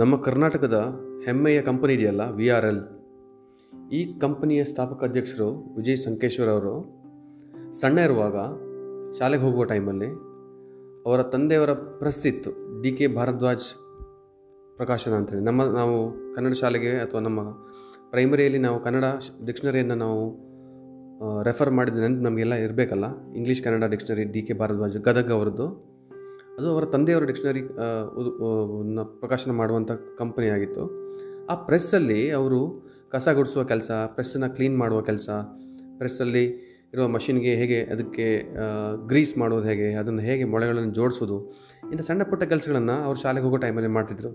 ನಮ್ಮ ಕರ್ನಾಟಕದ ಹೆಮ್ಮೆಯ ಕಂಪನಿ ಇದೆಯಲ್ಲ ವಿ ಆರ್ ಎಲ್ ಈ ಕಂಪನಿಯ ಸ್ಥಾಪಕ ಅಧ್ಯಕ್ಷರು ವಿಜಯ್ ಸಂಕೇಶ್ವರ್ ಅವರು ಸಣ್ಣ ಇರುವಾಗ ಶಾಲೆಗೆ ಹೋಗುವ ಟೈಮಲ್ಲಿ ಅವರ ತಂದೆಯವರ ಪ್ರೆಸ್ ಇತ್ತು ಡಿ ಕೆ ಭಾರದ್ವಾಜ್ ಪ್ರಕಾಶನ ಅಂತೇಳಿ. ನಮ್ಮ ನಾವು ಕನ್ನಡ ಶಾಲೆಗೆ ಅಥವಾ ನಮ್ಮ ಪ್ರೈಮರಿಯಲ್ಲಿ ನಾವು ಕನ್ನಡ ಡಿಕ್ಷನರಿಯನ್ನು ನಾವು ರೆಫರ್ ಮಾಡಿದ ನೆನಪು ನಮಗೆಲ್ಲ ಇರಬೇಕಲ್ಲ. English Kannada dictionary D K Bharadwaj Gadag ಅವರದ್ದು. ಅದು ಅವರ ತಂದೆಯವರ ಡಿಕ್ಷನರಿ ಪ್ರಕಾಶನ ಮಾಡುವಂಥ ಕಂಪನಿ ಆಗಿತ್ತು. ಆ ಪ್ರೆಸ್ಸಲ್ಲಿ ಅವರು ಕಸ ಗುಡಿಸುವ ಕೆಲಸ, ಪ್ರೆಸ್ಸನ್ನು ಕ್ಲೀನ್ ಮಾಡುವ ಕೆಲಸ, ಪ್ರೆಸ್ಸಲ್ಲಿ ಇರುವ ಮಷಿನ್ಗೆ ಹೇಗೆ ಅದಕ್ಕೆ ಗ್ರೀಸ್ ಮಾಡೋದು ಹೇಗೆ, ಅದನ್ನು ಹೇಗೆ ಮೊಳೆಗಳನ್ನು ಜೋಡಿಸೋದು ಇಂಥ ಸಣ್ಣ ಪುಟ್ಟ ಕೆಲಸಗಳನ್ನು ಅವರು ಶಾಲೆಗೆ ಹೋಗೋ ಟೈಮಲ್ಲಿ ಮಾಡ್ತಿದ್ರು.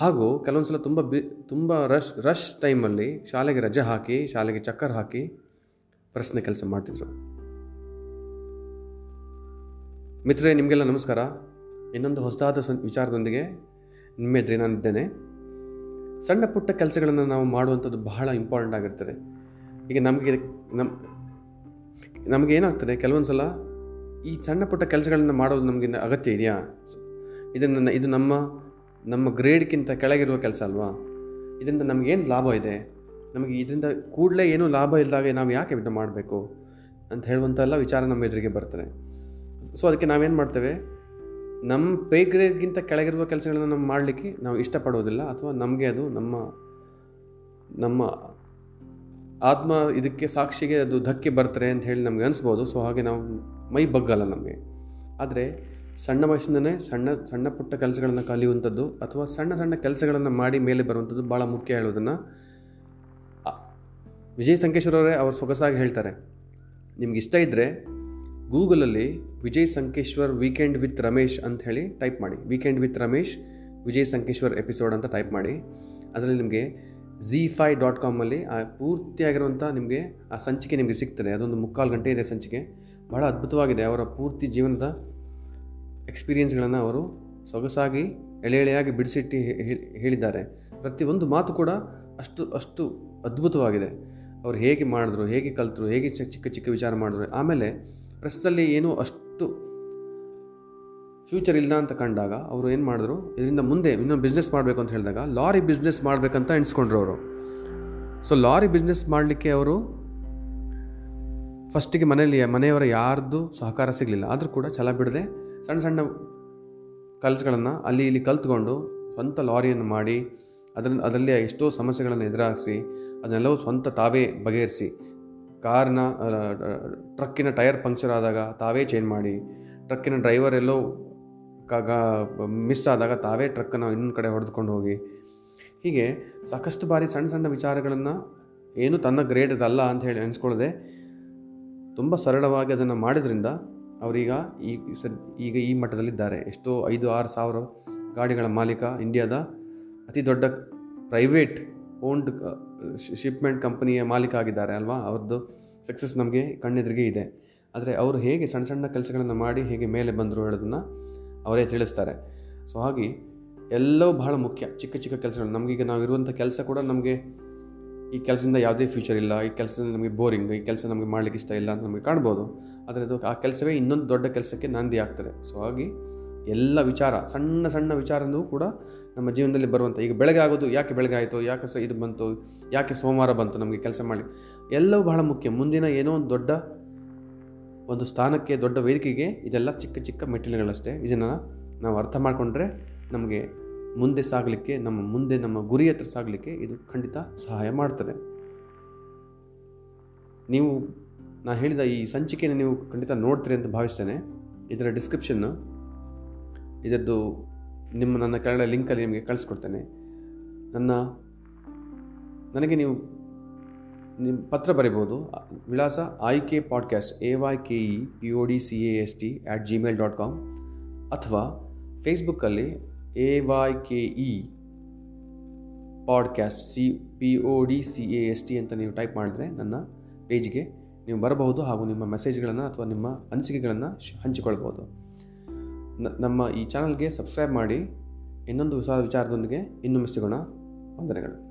ಹಾಗೂ ಕೆಲವೊಂದು ಸಲ ತುಂಬ ಬಿ, ತುಂಬ ರಶ್ ರಶ್ ಟೈಮಲ್ಲಿ ಶಾಲೆಗೆ ರಜೆ ಹಾಕಿ, ಶಾಲೆಗೆ ಚಕ್ಕರ್ ಹಾಕಿ ಪ್ರೆಸ್ನ ಕೆಲಸ ಮಾಡ್ತಿದ್ರು. ಮಿತ್ರರೇ, ನಿಮಗೆಲ್ಲ ನಮಸ್ಕಾರ. ಇನ್ನೊಂದು ಹೊಸದಾದ ಸಂ ವಿಚಾರದೊಂದಿಗೆ ನಿಮ್ಮ ಎದುರು ನಾನಿದ್ದೇನೆ. ಸಣ್ಣ ಪುಟ್ಟ ಕೆಲಸಗಳನ್ನು ನಾವು ಮಾಡುವಂಥದ್ದು ಬಹಳ ಇಂಪಾರ್ಟೆಂಟ್ ಆಗಿರ್ತದೆ. ಈಗ ನಮಗೆ ನಮ್ಮ ನಮಗೇನಾಗ್ತದೆ ಕೆಲವೊಂದು ಸಲ ಈ ಸಣ್ಣ ಪುಟ್ಟ ಕೆಲಸಗಳನ್ನು ಮಾಡೋದು ನಮಗೆ ಅಗತ್ಯ ಇದೆಯಾ? ಇದನ್ನು ಇದು ನಮ್ಮ ನಮ್ಮ ಗ್ರೇಡ್ಗಿಂತ ಕೆಳಗಿರುವ ಕೆಲಸ ಅಲ್ವಾ? ಇದರಿಂದ ನಮಗೇನು ಲಾಭ ಇದೆ? ನಮಗೆ ಇದರಿಂದ ಕೂಡಲೇ ಏನೂ ಲಾಭ ಇಲ್ಲದಾಗ ನಾವು ಯಾಕೆ ಇದನ್ನು ಮಾಡಬೇಕು? ಅಂತ ಹೇಳುವಂಥ ಎಲ್ಲ ವಿಚಾರ ನಮ್ಮ ಎದುರಿಗೆ ಬರ್ತದೆ. ಸೊ ಅದಕ್ಕೆ ನಾವೇನು ಮಾಡ್ತೇವೆ? ನಮ್ಮ ಪೇ ಗ್ರೇಡ್ಗಿಂತ ಕೆಳಗಿರುವ ಕೆಲಸಗಳನ್ನು ನಾವು ಮಾಡಲಿಕ್ಕೆ ನಾವು ಇಷ್ಟಪಡೋದಿಲ್ಲ, ಅಥವಾ ನಮಗೆ ಅದು ನಮ್ಮ ನಮ್ಮ ಆತ್ಮ ಇದಕ್ಕೆ ಸಾಕ್ಷಿಗೆ ಅದು ಧಕ್ಕೆ ಬರ್ತಾರೆ ಅಂತ ಹೇಳಿ ನಮ್ಗೆ ಅನಿಸ್ಬೋದು. ಸೊ ಹಾಗೆ ನಾವು ಮೈ ಬಗ್ಗಲ್ಲ ನಮಗೆ. ಆದರೆ ಸಣ್ಣ ವಯಸ್ಸಿಂದನೇ ಸಣ್ಣ ಸಣ್ಣ ಪುಟ್ಟ ಕೆಲಸಗಳನ್ನು ಕಲಿಯುವಂಥದ್ದು, ಅಥವಾ ಸಣ್ಣ ಸಣ್ಣ ಕೆಲಸಗಳನ್ನು ಮಾಡಿ ಮೇಲೆ ಬರುವಂಥದ್ದು ಭಾಳ ಮುಖ್ಯ ಹೇಳೋದನ್ನು ವಿಜಯ್ ಸಂಕೇಶ್ವರವರೇ ಅವರು ಸೊಗಸಾಗಿ ಹೇಳ್ತಾರೆ. ನಿಮ್ಗೆ ಇಷ್ಟ ಇದ್ದರೆ ಗೂಗಲಲ್ಲಿ ವಿಜಯ್ ಸಂಕೇಶ್ವರ್ ವೀಕೆಂಡ್ ವಿತ್ ರಮೇಶ್ ಅಂತ ಹೇಳಿ ಟೈಪ್ ಮಾಡಿ. Weekend with Ramesh, Vijay Sankeshwar episode ಅಂತ ಟೈಪ್ ಮಾಡಿ. ಅದರಲ್ಲಿ ನಿಮಗೆ ಝಿ ಫೈ ಡಾಟ್ ಕಾಮಲ್ಲಿ ಆ ಪೂರ್ತಿಯಾಗಿರುವಂಥ ನಿಮಗೆ ಆ ಸಂಚಿಕೆ ನಿಮಗೆ ಸಿಗ್ತದೆ. ಅದೊಂದು ಮುಕ್ಕಾಲು ಗಂಟೆ ಇದೆ ಸಂಚಿಕೆ. ಬಹಳ ಅದ್ಭುತವಾಗಿದೆ. ಅವರ ಪೂರ್ತಿ ಜೀವನದ ಎಕ್ಸ್ಪೀರಿಯೆನ್ಸ್ಗಳನ್ನು ಅವರು ಸೊಗಸಾಗಿ ಎಳೆ ಎಳೆಯಾಗಿ ಬಿಡಿಸಿಟ್ಟು ಹೇಳಿದ್ದಾರೆ. ಪ್ರತಿಯೊಂದು ಮಾತು ಕೂಡ ಅಷ್ಟು ಅಷ್ಟು ಅದ್ಭುತವಾಗಿದೆ. ಅವರು ಹೇಗೆ ಮಾಡಿದ್ರು, ಹೇಗೆ ಕಲಿತರು, ಹೇಗೆ ಚಿಕ್ಕ ಚಿಕ್ಕ ವಿಚಾರ ಮಾಡಿದ್ರು. ಆಮೇಲೆ ಪ್ರೆಸ್ಸಲ್ಲಿ ಏನೂ ಅಷ್ಟು ಫ್ಯೂಚರ್ ಇಲ್ಲ ಅಂತ ಕಂಡಾಗ ಅವರು ಏನು ಮಾಡಿದ್ರು, ಇದರಿಂದ ಮುಂದೆ ಇನ್ನೊಂದು ಬಿಸ್ನೆಸ್ ಮಾಡಬೇಕು ಅಂತ ಹೇಳಿದಾಗ ಲಾರಿ ಬಿಸ್ನೆಸ್ ಮಾಡಬೇಕಂತ ಎಣಿಸ್ಕೊಂಡ್ರು ಅವರು. ಸೊ ಲಾರಿ ಬಿಸ್ನೆಸ್ ಮಾಡಲಿಕ್ಕೆ ಅವರು ಫಸ್ಟಿಗೆ ಮನೆಯಲ್ಲಿ, ಮನೆಯವರ ಯಾರ್ದು ಸಹಕಾರ ಸಿಗಲಿಲ್ಲ. ಆದರೂ ಕೂಡ ಛಲ ಬಿಡದೆ ಸಣ್ಣ ಸಣ್ಣ ಕಲಸುಗಳನ್ನು ಅಲ್ಲಿ ಇಲ್ಲಿ ಕಲ್ತ್ಕೊಂಡು ಸ್ವಂತ ಲಾರಿಯನ್ನು ಮಾಡಿ, ಅದರಲ್ಲಿ ಅದರಲ್ಲಿ ಎಷ್ಟೋ ಸಮಸ್ಯೆಗಳನ್ನು ಎದುರಾಗಿಸಿ, ಅದನ್ನೆಲ್ಲವೂ ಸ್ವಂತ ತಾವೇ ಬಗೆಹರಿಸಿ ಕಾರ್ನ ಟ್ರಕ್ಕಿನ ಟೈರ್ ಪಂಕ್ಚರ್ ಆದಾಗ ತಾವೇ ಚೇಂಜ್ ಮಾಡಿ, ಟ್ರಕ್ಕಿನ ಡ್ರೈವರ್ ಎಲ್ಲೋ ಕಾಗ ಮಿಸ್ ಆದಾಗ ತಾವೇ ಟ್ರಕ್ಕನ್ನು ಇನ್ನೊಂದು ಕಡೆ ಹೊಡೆದುಕೊಂಡು ಹೋಗಿ. ಹೀಗೆ ಸಾಕಷ್ಟು ಬಾರಿ ಸಣ್ಣ ಸಣ್ಣ ವಿಚಾರಗಳನ್ನು ಏನು ತನ್ನ ಗ್ರೇಡ್ ಅದಲ್ಲ ಅಂತ ಹೇಳಿ ಅನಿಸ್ಕೊಳ್ಳದೆ ತುಂಬ ಸರಳವಾಗಿ ಅದನ್ನು ಮಾಡಿದ್ರಿಂದ ಅವರೀಗ ಈ ಈಗ ಈ ಮಟ್ಟದಲ್ಲಿದ್ದಾರೆ. ಎಷ್ಟೋ ಐದು, ಆರು ಸಾವಿರ ಗಾಡಿಗಳ ಮಾಲೀಕ ಇಂಡಿಯಾದ ಅತಿ ದೊಡ್ಡ ಪ್ರೈವೇಟ್ ಓನ್ಡ್ ಶಿಪ್ಮೆಂಟ್ ಕಂಪನಿಯ ಮಾಲೀಕ ಆಗಿದ್ದಾರೆ ಅಲ್ವಾ? ಅವ್ರದ್ದು ಸಕ್ಸಸ್ ನಮಗೆ ಕಣ್ಣೆದುರಿಗೆ ಇದೆ. ಆದರೆ ಅವರು ಹೇಗೆ ಸಣ್ಣ ಸಣ್ಣ ಕೆಲಸಗಳನ್ನು ಮಾಡಿ ಹೇಗೆ ಮೇಲೆ ಬಂದರು ಹೇಳೋದನ್ನು ಅವರೇ ತಿಳಿಸ್ತಾರೆ. ಸೊ ಹಾಗೆ ಎಲ್ಲವೂ ಬಹಳ ಮುಖ್ಯ. ಚಿಕ್ಕ ಚಿಕ್ಕ ಕೆಲಸಗಳು. ನಮಗೀಗ ನಾವು ಇರುವಂಥ ಕೆಲಸ ಕೂಡ ನಮಗೆ ಈ ಕೆಲಸದಿಂದ ಯಾವುದೇ ಫ್ಯೂಚರ್ ಇಲ್ಲ. ಈ ಕೆಲಸದಿಂದ ನಮಗೆ ಬೋರಿಂಗ್ ಈ ಕೆಲಸ ನಮಗೆ ಮಾಡಲಿಕ್ಕೆ ಇಷ್ಟ ಇಲ್ಲ ಅಂತ ನಮಗೆ ಕಾಣ್ಬೋದು. ಆದರೆ ಅದು ಆ ಕೆಲಸವೇ ಇನ್ನೊಂದು ದೊಡ್ಡ ಕೆಲಸಕ್ಕೆ ನಾಂದಿ ಆಗ್ತದೆ. ಸೊ ಹಾಗೆ ಎಲ್ಲ ವಿಚಾರ, ಸಣ್ಣ ಸಣ್ಣ ವಿಚಾರನೂ ಕೂಡ ನಮ್ಮ ಜೀವನದಲ್ಲಿ ಬರುವಂಥ, ಈಗ ಬೆಳಗ್ಗೆ ಆಗೋದು ಯಾಕೆ ಬೆಳಗ್ಗೆ ಆಯಿತು, ಯಾಕೆ ಸ ಇದು ಬಂತು, ಯಾಕೆ ಸೋಮವಾರ ಬಂತು ನಮಗೆ ಕೆಲಸ ಮಾಡಿ ಎಲ್ಲವೂ ಬಹಳ ಮುಖ್ಯ. ಮುಂದಿನ ಏನೋ ಒಂದು ದೊಡ್ಡ ಒಂದು ಸ್ಥಾನಕ್ಕೆ, ದೊಡ್ಡ ವೇದಿಕೆಗೆ ಇದೆಲ್ಲ ಚಿಕ್ಕ ಚಿಕ್ಕ ಮೆಟ್ಟಿಲುಗಳಷ್ಟೇ ಇದನ್ನು ನಾವು ಅರ್ಥ ಮಾಡಿಕೊಂಡ್ರೆ ನಮಗೆ ಮುಂದೆ ಸಾಗಲಿಕ್ಕೆ, ನಮ್ಮ ಮುಂದೆ ನಮ್ಮ ಗುರಿ ಹತ್ರ ಸಾಗಲಿಕ್ಕೆ ಇದು ಖಂಡಿತ ಸಹಾಯ ಮಾಡ್ತದೆ. ನೀವು, ನಾನು ಹೇಳಿದ ಈ ಸಂಚಿಕೆಯನ್ನು ನೀವು ಖಂಡಿತ ನೋಡ್ತೀರಿ ಅಂತ ಭಾವಿಸ್ತೇನೆ. ಇದರ ಡಿಸ್ಕ್ರಿಪ್ಷನ್ನು ಇದರದ್ದು ನಿಮ್ಮ ನನ್ನ ಕೆಳಗಡೆ ಲಿಂಕಲ್ಲಿ ನಿಮಗೆ ಕಳಿಸ್ಕೊಡ್ತೇನೆ. ನನ್ನ, ನನಗೆ ನೀವು ನಿಮ್ಮ ಪತ್ರ ಬರೀಬೋದು. ವಿಳಾಸ Aike podcast A Y K E P O D C A S T at Gmail dot com ಅಥವಾ ಫೇಸ್ಬುಕ್ಕಲ್ಲಿ A Y K E podcast C P O D C A S T ಅಂತ ನೀವು ಟೈಪ್ ಮಾಡಿದ್ರೆ ನನ್ನ ಪೇಜ್ಗೆ ನೀವು ಬರಬಹುದು ಹಾಗೂ ನಿಮ್ಮ ಮೆಸೇಜ್ಗಳನ್ನು ಅಥವಾ ನಿಮ್ಮ ಅನಿಸಿಕೆಗಳನ್ನು ಹಂಚಿಕೊಳ್ಬೋದು ನಮ್ಮ ಈ ಚಾನಲ್ಗೆ ಸಬ್ಸ್ಕ್ರೈಬ್ ಮಾಡಿ ಇನ್ನೊಂದು ಹೊಸ ವಿಚಾರದೊಂದಿಗೆ ಇನ್ನೊಮ್ಮೆ ಸಿಗೋಣ. ವಂದನೆಗಳು.